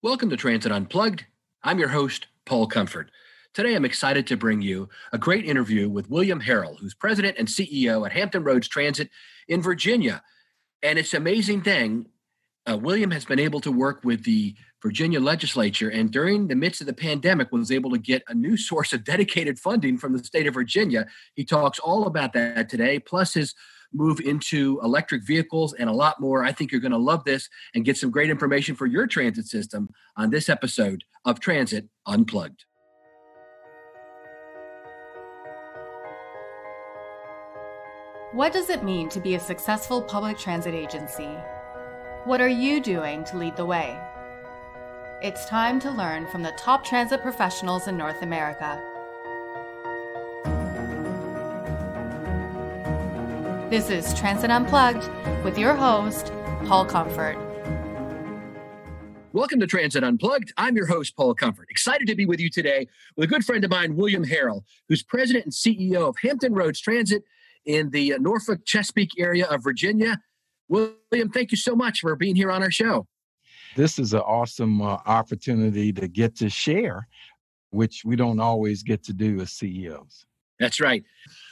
Welcome to Transit Unplugged. I'm your host, Paul Comfort. Today, I'm excited to bring you a great interview with William Harrell, who's president and CEO at Hampton Roads Transit in Virginia. And it's an amazing thing. Uh, William has been able to work with the Virginia legislature and during the midst of the pandemic was able to get a new source of dedicated funding from the state of Virginia. He talks all about that today, plus his move into electric vehicles and a lot more. I think you're going to love this and get some great information for your transit system on this episode of Transit Unplugged. What does it mean to be a successful public transit agency? What are you doing to lead the way? It's time to learn from the top transit professionals in North America. This is Transit Unplugged with your host, Paul Comfort. Welcome to Transit Unplugged. I'm your host, Paul Comfort. Excited to be with you today with a good friend of mine, William Harrell, who's president and CEO of Hampton Roads Transit in the Norfolk Chesapeake area of Virginia. William, thank you so much for being here on our show. This is an awesome uh, opportunity to get to share, which we don't always get to do as CEOs. That's right.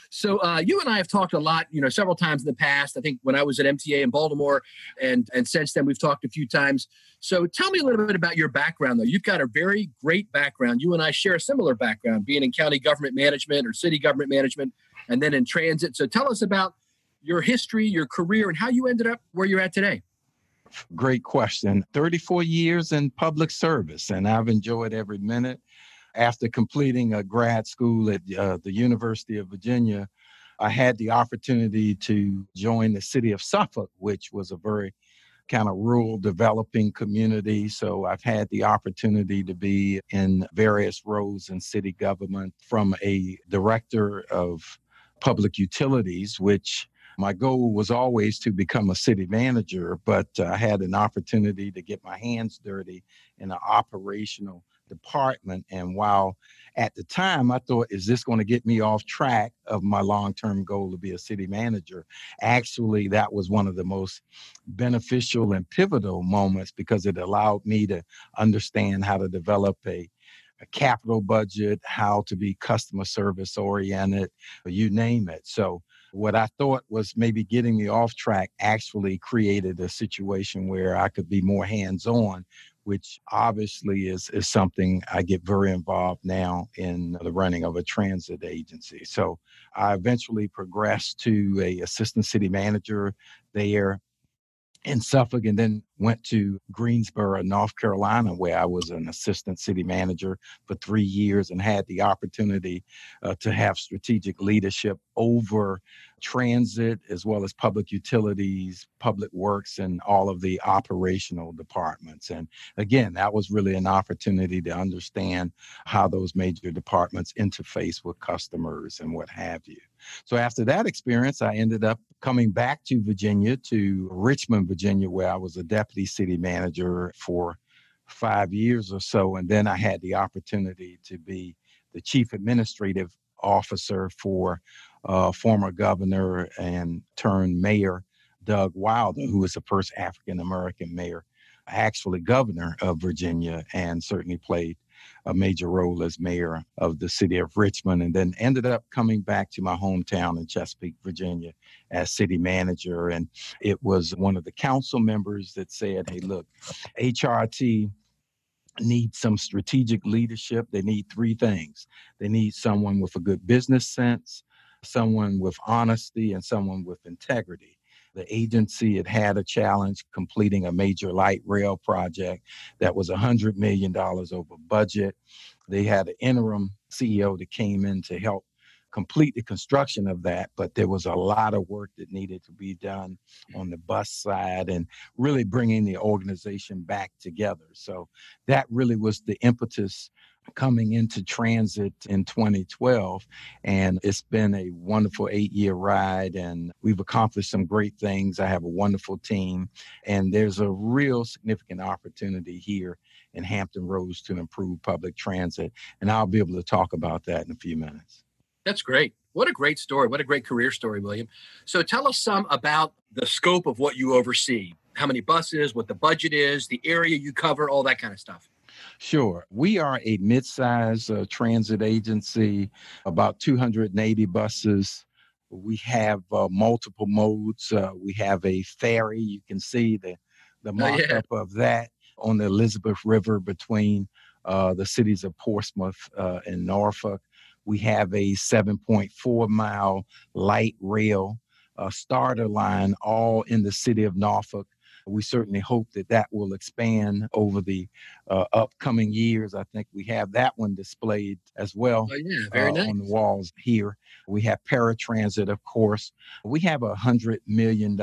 So uh, you and I have talked a lot, you know, several times in the past. I think when I was at MTA in Baltimore, and and since then we've talked a few times. So tell me a little bit about your background, though. You've got a very great background. You and I share a similar background, being in county government management or city government management, and then in transit. So tell us about your history, your career, and how you ended up where you're at today. Great question. 34 years in public service, and I've enjoyed every minute after completing a grad school at uh, the University of Virginia, I had the opportunity to join the city of Suffolk, which was a very kind of rural developing community. So I've had the opportunity to be in various roles in city government from a director of public utilities, which my goal was always to become a city manager, but I had an opportunity to get my hands dirty in an operational department. And while at the time I thought, is this going to get me off track of my long term goal to be a city manager? Actually, that was one of the most beneficial and pivotal moments because it allowed me to understand how to develop a a capital budget, how to be customer service oriented, you name it. So, what I thought was maybe getting me off track actually created a situation where I could be more hands on which obviously is, is something I get very involved now in the running of a transit agency. So I eventually progressed to a assistant city manager there in Suffolk and then went to Greensboro, North Carolina, where I was an assistant city manager for three years and had the opportunity uh, to have strategic leadership over transit as well as public utilities, public works, and all of the operational departments. And again, that was really an opportunity to understand how those major departments interface with customers and what have you. So after that experience, I ended up coming back to Virginia, to Richmond, Virginia, where I was a deputy city manager for five years or so. And then I had the opportunity to be the chief administrative officer for uh, former governor and turned mayor Doug Wilder, who was the first African American mayor, actually governor of Virginia, and certainly played a major role as mayor of the city of Richmond, and then ended up coming back to my hometown in Chesapeake, Virginia, as city manager. And it was one of the council members that said, Hey, look, HRT need some strategic leadership. They need three things. They need someone with a good business sense, someone with honesty, and someone with integrity. The agency had had a challenge completing a major light rail project that was $100 million over budget. They had an interim CEO that came in to help complete the construction of that, but there was a lot of work that needed to be done on the bus side and really bringing the organization back together. So that really was the impetus coming into transit in 2012. And it's been a wonderful eight year ride, and we've accomplished some great things. I have a wonderful team, and there's a real significant opportunity here in Hampton Roads to improve public transit. And I'll be able to talk about that in a few minutes. That's great. What a great story. What a great career story, William. So tell us some about the scope of what you oversee how many buses, what the budget is, the area you cover, all that kind of stuff. Sure. We are a mid-size uh, transit agency, about 280 buses. We have uh, multiple modes. Uh, we have a ferry. You can see the the mock-up oh, yeah. of that on the Elizabeth River between uh, the cities of Portsmouth uh, and Norfolk. We have a 7.4 mile light rail uh, starter line all in the city of Norfolk. We certainly hope that that will expand over the uh, upcoming years. I think we have that one displayed as well oh, yeah, very uh, nice. on the walls here. We have paratransit, of course. We have a $100 million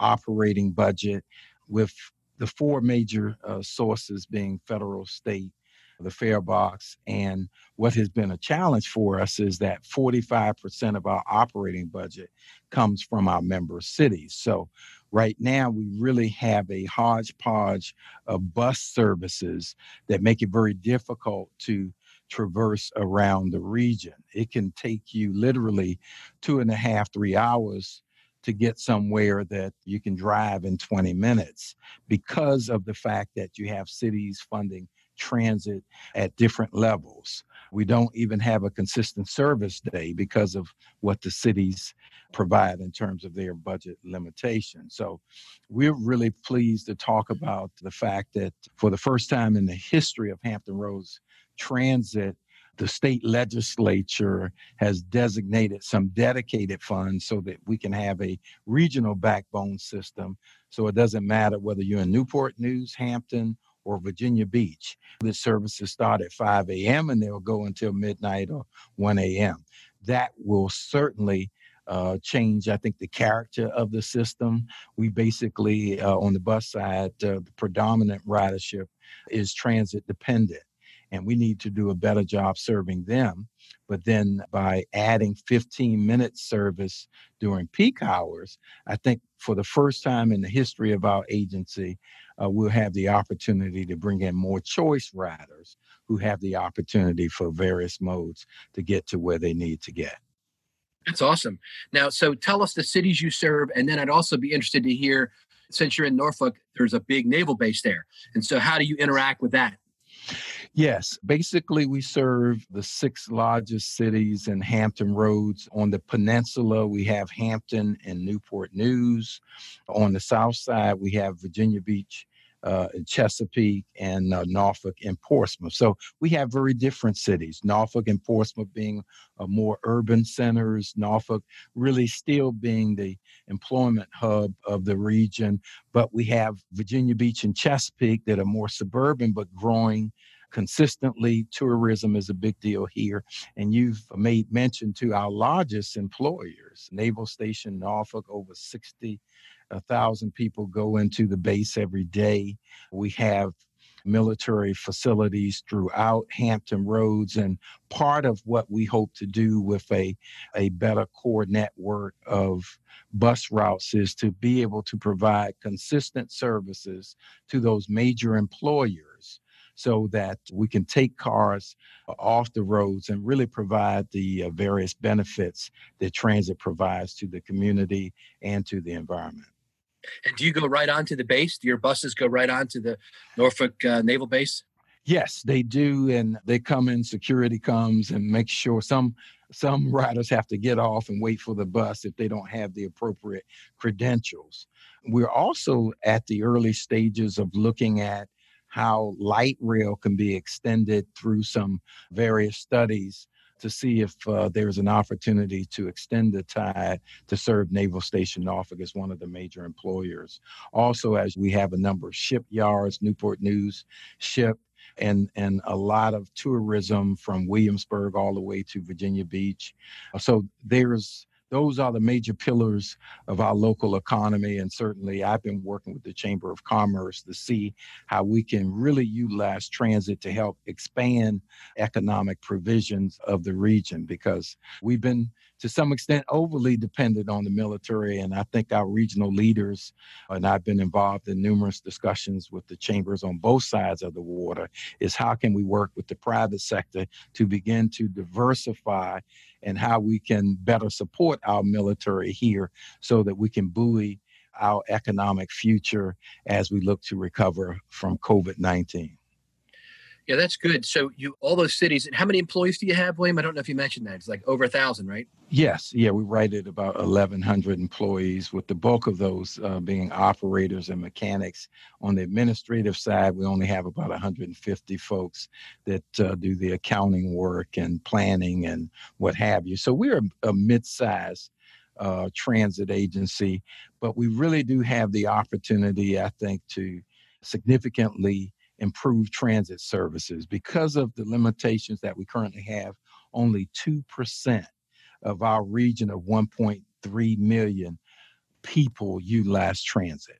operating budget with the four major uh, sources being federal, state, the fare box. And what has been a challenge for us is that 45% of our operating budget comes from our member cities. So right now we really have a hodgepodge of bus services that make it very difficult to traverse around the region. It can take you literally two and a half, three hours to get somewhere that you can drive in 20 minutes because of the fact that you have cities funding transit at different levels. We don't even have a consistent service day because of what the cities provide in terms of their budget limitations. So we're really pleased to talk about the fact that for the first time in the history of Hampton Roads Transit, the state legislature has designated some dedicated funds so that we can have a regional backbone system. So it doesn't matter whether you're in Newport News, Hampton, or Virginia Beach. The services start at 5 a.m. and they'll go until midnight or 1 a.m. That will certainly uh, change, I think, the character of the system. We basically, uh, on the bus side, uh, the predominant ridership is transit dependent and we need to do a better job serving them. But then by adding 15 minute service during peak hours, I think for the first time in the history of our agency, uh, we'll have the opportunity to bring in more choice riders who have the opportunity for various modes to get to where they need to get. That's awesome. Now, so tell us the cities you serve, and then I'd also be interested to hear since you're in Norfolk, there's a big naval base there. And so, how do you interact with that? Yes, basically, we serve the six largest cities in Hampton Roads. On the peninsula, we have Hampton and Newport News. On the south side, we have Virginia Beach, uh, Chesapeake and uh, Norfolk and Portsmouth. So we have very different cities. Norfolk and Portsmouth being uh, more urban centers, Norfolk really still being the employment hub of the region. But we have Virginia Beach and Chesapeake that are more suburban but growing consistently. Tourism is a big deal here. And you've made mention to our largest employers, Naval Station Norfolk, over 60 a thousand people go into the base every day. We have military facilities throughout Hampton Roads. And part of what we hope to do with a, a better core network of bus routes is to be able to provide consistent services to those major employers so that we can take cars off the roads and really provide the uh, various benefits that transit provides to the community and to the environment. And do you go right on to the base? Do your buses go right on to the Norfolk uh, Naval Base? Yes, they do, and they come in. Security comes and makes sure some some riders have to get off and wait for the bus if they don't have the appropriate credentials. We're also at the early stages of looking at how light rail can be extended through some various studies to see if uh, there's an opportunity to extend the Tide to serve Naval Station Norfolk as one of the major employers. Also, as we have a number of shipyards, Newport News ship, and and a lot of tourism from Williamsburg all the way to Virginia Beach. So there's those are the major pillars of our local economy. And certainly, I've been working with the Chamber of Commerce to see how we can really utilize transit to help expand economic provisions of the region because we've been to some extent overly dependent on the military. And I think our regional leaders, and I've been involved in numerous discussions with the chambers on both sides of the water, is how can we work with the private sector to begin to diversify and how we can better support our military here so that we can buoy our economic future as we look to recover from COVID 19. Yeah, that's good. So you all those cities. And how many employees do you have, William? I don't know if you mentioned that. It's like over a thousand, right? Yes. Yeah, we rated about 1,100 employees, with the bulk of those uh, being operators and mechanics. On the administrative side, we only have about 150 folks that uh, do the accounting work and planning and what have you. So we're a, a mid-sized uh, transit agency, but we really do have the opportunity, I think, to significantly improve transit services. Because of the limitations that we currently have, only 2% of our region of 1.3 million people utilize transit.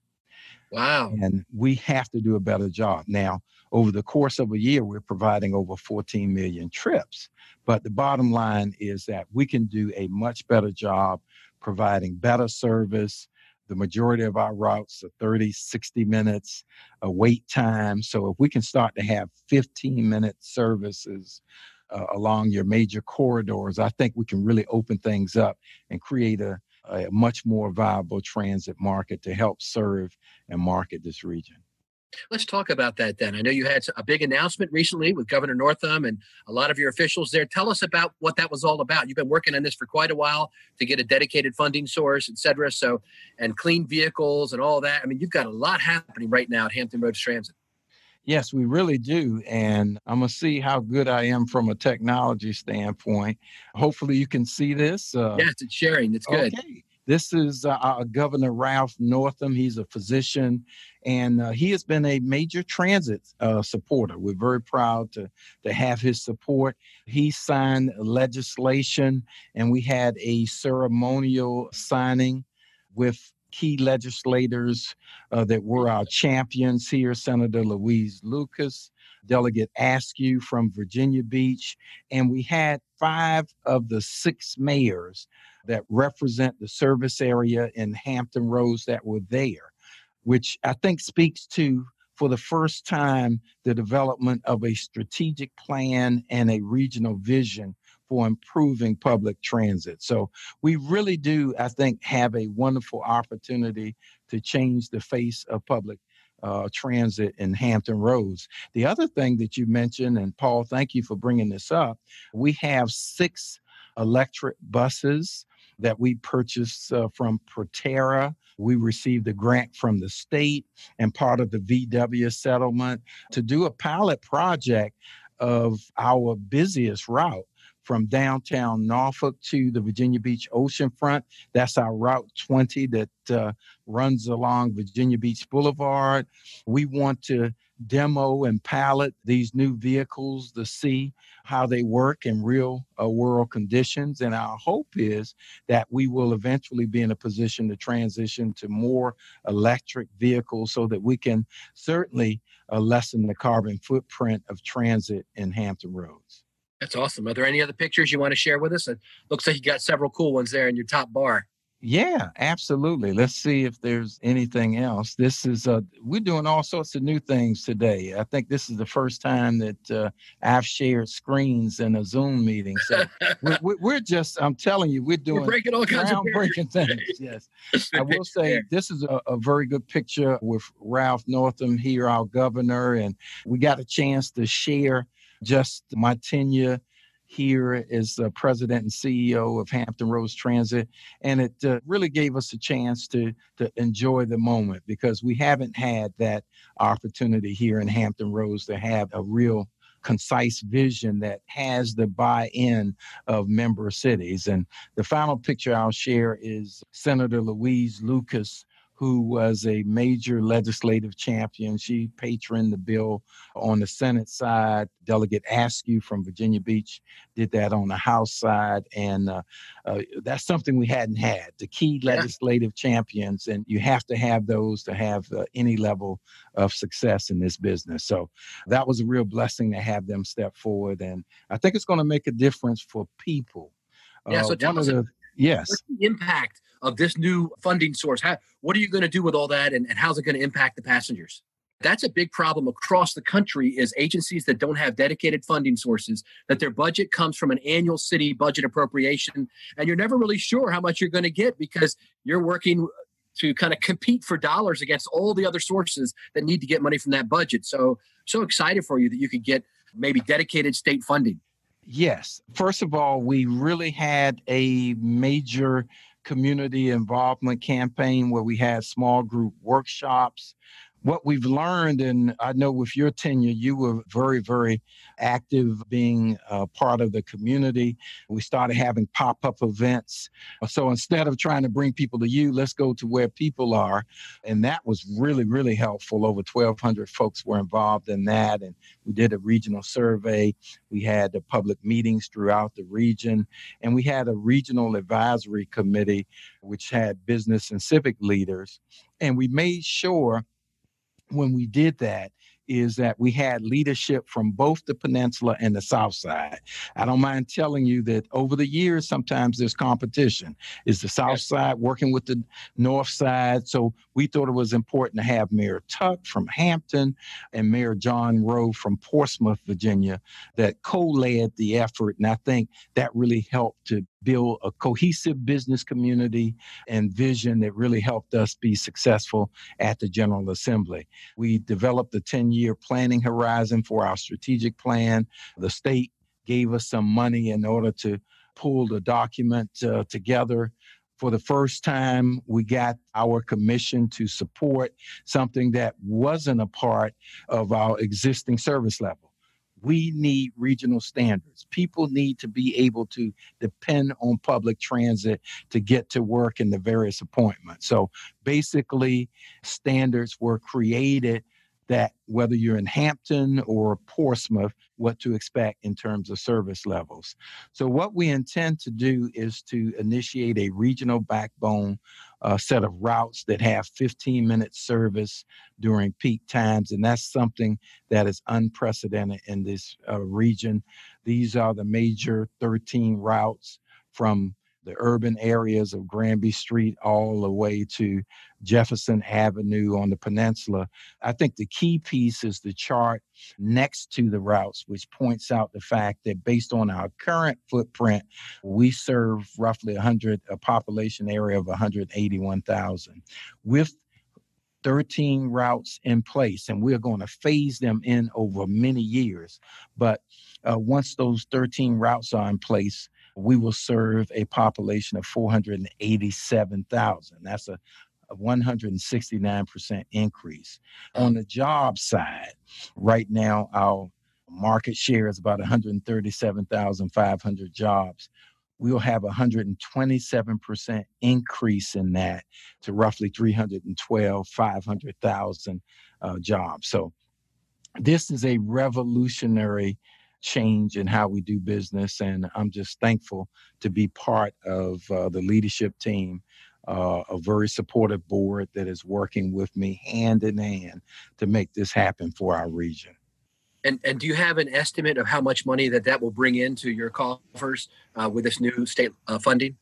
Wow. And we have to do a better job. Now, over the course of a year, we're providing over 14 million trips. But the bottom line is that we can do a much better job providing better service, the majority of our routes are 30, 60 minutes a wait time. So if we can start to have 15 minute services uh, along your major corridors, I think we can really open things up and create a, a much more viable transit market to help serve and market this region. Let's talk about that then. I know you had a big announcement recently with Governor Northam and a lot of your officials there. Tell us about what that was all about. You've been working on this for quite a while to get a dedicated funding source, et cetera. So, and clean vehicles and all that. I mean, you've got a lot happening right now at Hampton Roads Transit. Yes, we really do. And I'm going to see how good I am from a technology standpoint. Hopefully, you can see this. Uh, yes, it's sharing. It's good. Okay. This is uh, Governor Ralph Northam. He's a physician, and uh, he has been a major transit uh, supporter. We're very proud to, to have his support. He signed legislation, and we had a ceremonial signing with key legislators uh, that were our champions here Senator Louise Lucas, Delegate Askew from Virginia Beach, and we had five of the six mayors that represent the service area in Hampton Roads that were there, which I think speaks to, for the first time, the development of a strategic plan and a regional vision for improving public transit. So we really do, I think, have a wonderful opportunity to change the face of public uh, transit in Hampton Roads. The other thing that you mentioned, and Paul, thank you for bringing this up, we have six electric buses that we purchased uh, from Proterra. We received a grant from the state and part of the VW settlement to do a pilot project of our busiest route from downtown Norfolk to the Virginia Beach oceanfront. That's our Route 20 that uh, runs along Virginia Beach Boulevard. We want to demo and pilot these new vehicles to see how they work in real uh, world conditions. And our hope is that we will eventually be in a position to transition to more electric vehicles so that we can certainly uh, lessen the carbon footprint of transit in Hampton Roads. That's awesome. Are there any other pictures you want to share with us? It looks like you got several cool ones there in your top bar. Yeah, absolutely. Let's see if there's anything else. This is uh we're doing all sorts of new things today. I think this is the first time that uh, I've shared screens in a Zoom meeting. So we're, we're, just I'm telling you, we're doing we're breaking all kinds of breaking things. Yes, I will say this is a, a very good picture with Ralph Northam here, our governor, and we got a chance to share just my tenure here as the president and CEO of Hampton Roads Transit. And it uh, really gave us a chance to, to enjoy the moment because we haven't had that opportunity here in Hampton Roads to have a real concise vision that has the buy-in of member cities. And the final picture I'll share is Senator Louise Lucas who was a major legislative champion. She patroned the bill on the Senate side. Delegate Askew from Virginia Beach did that on the House side. And uh, uh, that's something we hadn't had the key legislative yeah. champions. And you have to have those to have uh, any level of success in this business. So that was a real blessing to have them step forward. And I think it's going to make a difference for people. Yeah, so uh, tell us, the, yes. What's the impact of this new funding source? How, what are you going to do with all that and, and how's it going to impact the passengers? That's a big problem across the country is agencies that don't have dedicated funding sources, that their budget comes from an annual city budget appropriation, and you're never really sure how much you're going to get because you're working to kind of compete for dollars against all the other sources that need to get money from that budget. So, so excited for you that you could get maybe dedicated state funding. Yes. First of all, we really had a major community involvement campaign where we had small group workshops what we've learned, and I know with your tenure, you were very, very active being a part of the community. We started having pop up events. So instead of trying to bring people to you, let's go to where people are. And that was really, really helpful. Over 1,200 folks were involved in that. And we did a regional survey. We had the public meetings throughout the region. And we had a regional advisory committee, which had business and civic leaders. And we made sure when we did that is that we had leadership from both the peninsula and the south side. I don't mind telling you that over the years, sometimes there's competition. Is the south side working with the north side? So we thought it was important to have Mayor Tuck from Hampton and Mayor John Rowe from Portsmouth, Virginia, that co led the effort. And I think that really helped to build a cohesive business community and vision that really helped us be successful at the General Assembly. We developed a 10 year planning horizon for our strategic plan. The state gave us some money in order to pull the document uh, together. For the first time, we got our commission to support something that wasn't a part of our existing service level we need regional standards. People need to be able to depend on public transit to get to work in the various appointments. So basically, standards were created that whether you're in Hampton or Portsmouth, what to expect in terms of service levels. So, what we intend to do is to initiate a regional backbone uh, set of routes that have 15 minute service during peak times. And that's something that is unprecedented in this uh, region. These are the major 13 routes from the urban areas of Granby Street all the way to Jefferson Avenue on the peninsula. I think the key piece is the chart next to the routes, which points out the fact that based on our current footprint, we serve roughly 100, a population area of 181,000. With 13 routes in place, and we're going to phase them in over many years. But uh, once those 13 routes are in place, we will serve a population of 487,000. That's a, a 169% increase. On the job side, right now, our market share is about 137,500 jobs. We'll have a 127% increase in that to roughly 312, 500,000 uh, jobs. So this is a revolutionary change in how we do business. And I'm just thankful to be part of uh, the leadership team, uh, a very supportive board that is working with me hand in hand to make this happen for our region. And, and do you have an estimate of how much money that that will bring into your coffers uh, with this new state uh, funding?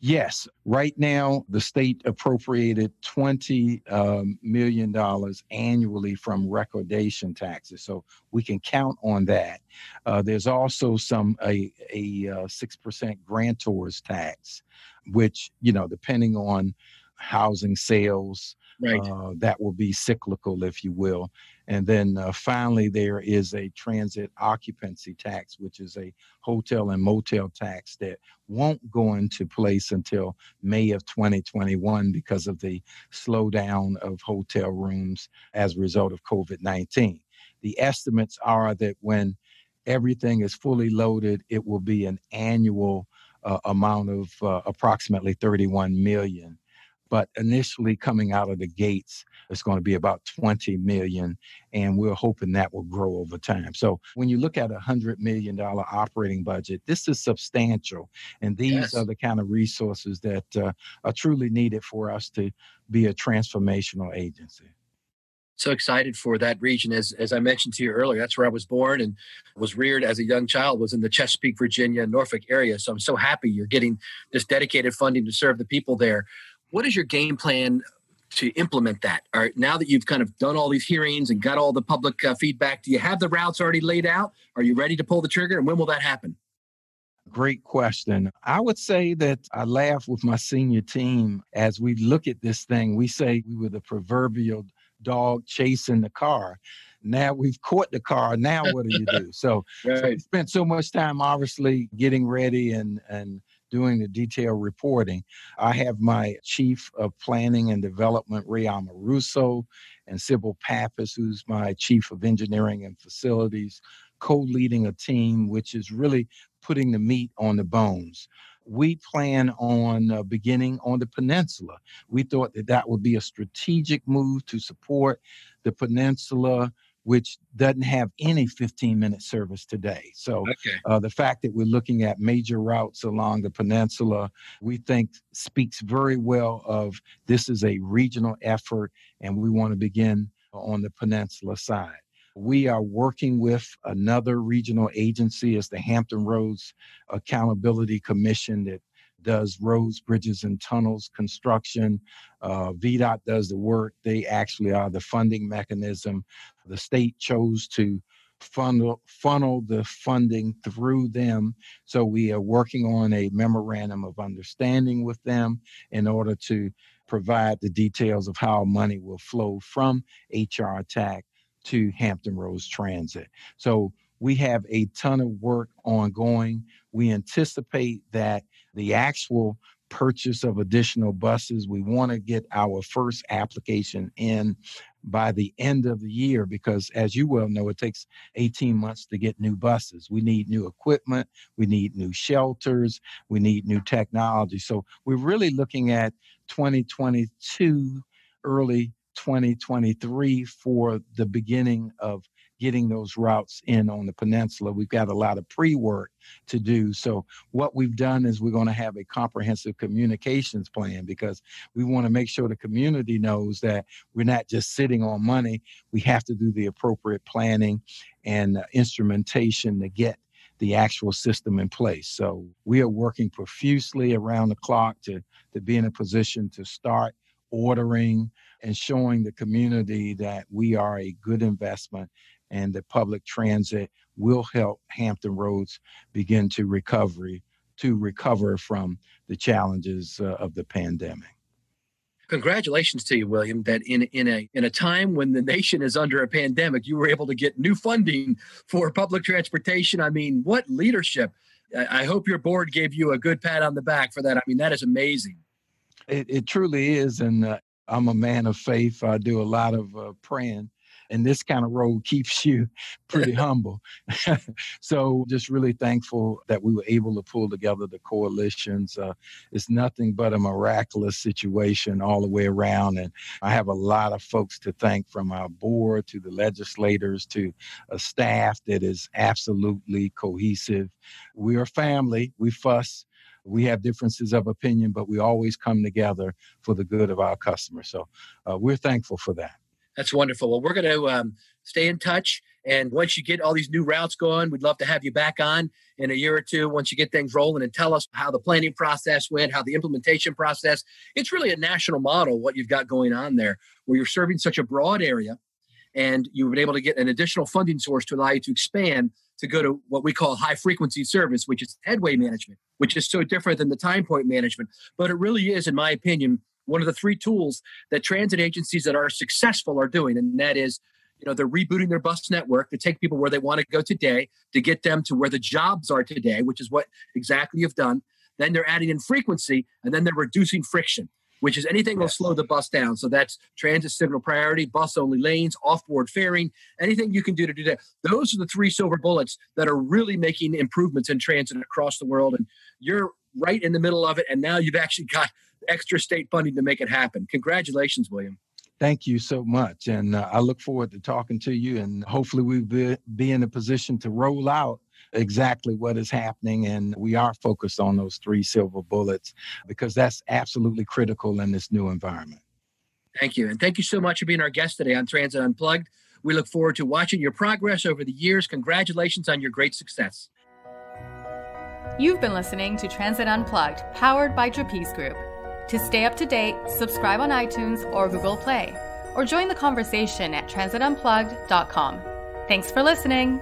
Yes, right now the state appropriated twenty um, million dollars annually from recordation taxes, so we can count on that. Uh, there's also some a a uh, six percent grantors tax, which you know depending on housing sales, right. Uh, that will be cyclical, if you will. And then uh, finally, there is a transit occupancy tax, which is a hotel and motel tax that won't go into place until May of 2021 because of the slowdown of hotel rooms as a result of COVID 19. The estimates are that when everything is fully loaded, it will be an annual uh, amount of uh, approximately 31 million but initially coming out of the gates it's going to be about 20 million and we're hoping that will grow over time so when you look at a hundred million dollar operating budget this is substantial and these yes. are the kind of resources that uh, are truly needed for us to be a transformational agency so excited for that region as as I mentioned to you earlier. That's where I was born and was reared as a young child. Was in the Chesapeake, Virginia, Norfolk area. So I'm so happy you're getting this dedicated funding to serve the people there what is your game plan to implement that? All right, now that you've kind of done all these hearings and got all the public uh, feedback, do you have the routes already laid out? Are you ready to pull the trigger? And when will that happen? Great question. I would say that I laugh with my senior team as we look at this thing. We say we were the proverbial dog chasing the car. Now we've caught the car. Now what do you do? So, right. so we spent so much time obviously getting ready and and doing the detailed reporting. I have my chief of planning and development, Ray Amoruso, and Sybil Pappas, who's my chief of engineering and facilities, co-leading a team which is really putting the meat on the bones. We plan on uh, beginning on the peninsula. We thought that that would be a strategic move to support the peninsula which doesn't have any 15 minute service today. So okay. uh, the fact that we're looking at major routes along the peninsula, we think speaks very well of this is a regional effort and we want to begin on the peninsula side. We are working with another regional agency as the Hampton Roads Accountability Commission that does roads, bridges, and tunnels construction. Uh, VDOT does the work. They actually are the funding mechanism. The state chose to funnel funnel the funding through them. So we are working on a memorandum of understanding with them in order to provide the details of how money will flow from HR TAC to Hampton Roads Transit. So we have a ton of work ongoing. We anticipate that the actual purchase of additional buses. We want to get our first application in by the end of the year because, as you well know, it takes 18 months to get new buses. We need new equipment, we need new shelters, we need new technology. So we're really looking at 2022, early 2023 for the beginning of getting those routes in on the peninsula. We've got a lot of pre work to do. So, what we've done is we're going to have a comprehensive communications plan because we want to make sure the community knows that we're not just sitting on money. We have to do the appropriate planning and uh, instrumentation to get the actual system in place. So, we are working profusely around the clock to, to be in a position to start ordering and showing the community that we are a good investment and that public transit will help Hampton Roads begin to recovery to recover from the challenges uh, of the pandemic. Congratulations to you, William. That in in a in a time when the nation is under a pandemic, you were able to get new funding for public transportation. I mean, what leadership! I, I hope your board gave you a good pat on the back for that. I mean, that is amazing. It, it truly is, and uh, I'm a man of faith. I do a lot of uh, praying and this kind of role keeps you pretty humble. so just really thankful that we were able to pull together the coalitions. Uh, it's nothing but a miraculous situation all the way around. And I have a lot of folks to thank from our board to the legislators to a staff that is absolutely cohesive. We are family. We fuss we have differences of opinion, but we always come together for the good of our customers. So uh, we're thankful for that. That's wonderful. Well, we're going to um, stay in touch. And once you get all these new routes going, we'd love to have you back on in a year or two once you get things rolling and tell us how the planning process went, how the implementation process. It's really a national model, what you've got going on there, where you're serving such a broad area and you've been able to get an additional funding source to allow you to expand to go to what we call high frequency service, which is headway management, which is so different than the time point management. But it really is, in my opinion, one of the three tools that transit agencies that are successful are doing, and that is you know they're rebooting their bus network to take people where they want to go today to get them to where the jobs are today which is what exactly you've done then they're adding in frequency and then they're reducing friction which is anything will slow the bus down so that's transit signal priority bus only lanes off-board fairing anything you can do to do that those are the three silver bullets that are really making improvements in transit across the world and you're right in the middle of it and now you've actually got extra state funding to make it happen. Congratulations, William. Thank you so much. And uh, I look forward to talking to you. And hopefully, we'll be, be in a position to roll out exactly what is happening. And we are focused on those three silver bullets because that's absolutely critical in this new environment. Thank you. And thank you so much for being our guest today on Transit Unplugged. We look forward to watching your progress over the years. Congratulations on your great success. You've been listening to Transit Unplugged, powered by Trapeze Group. To stay up to date, subscribe on iTunes or Google Play, or join the conversation at transitunplugged.com. Thanks for listening.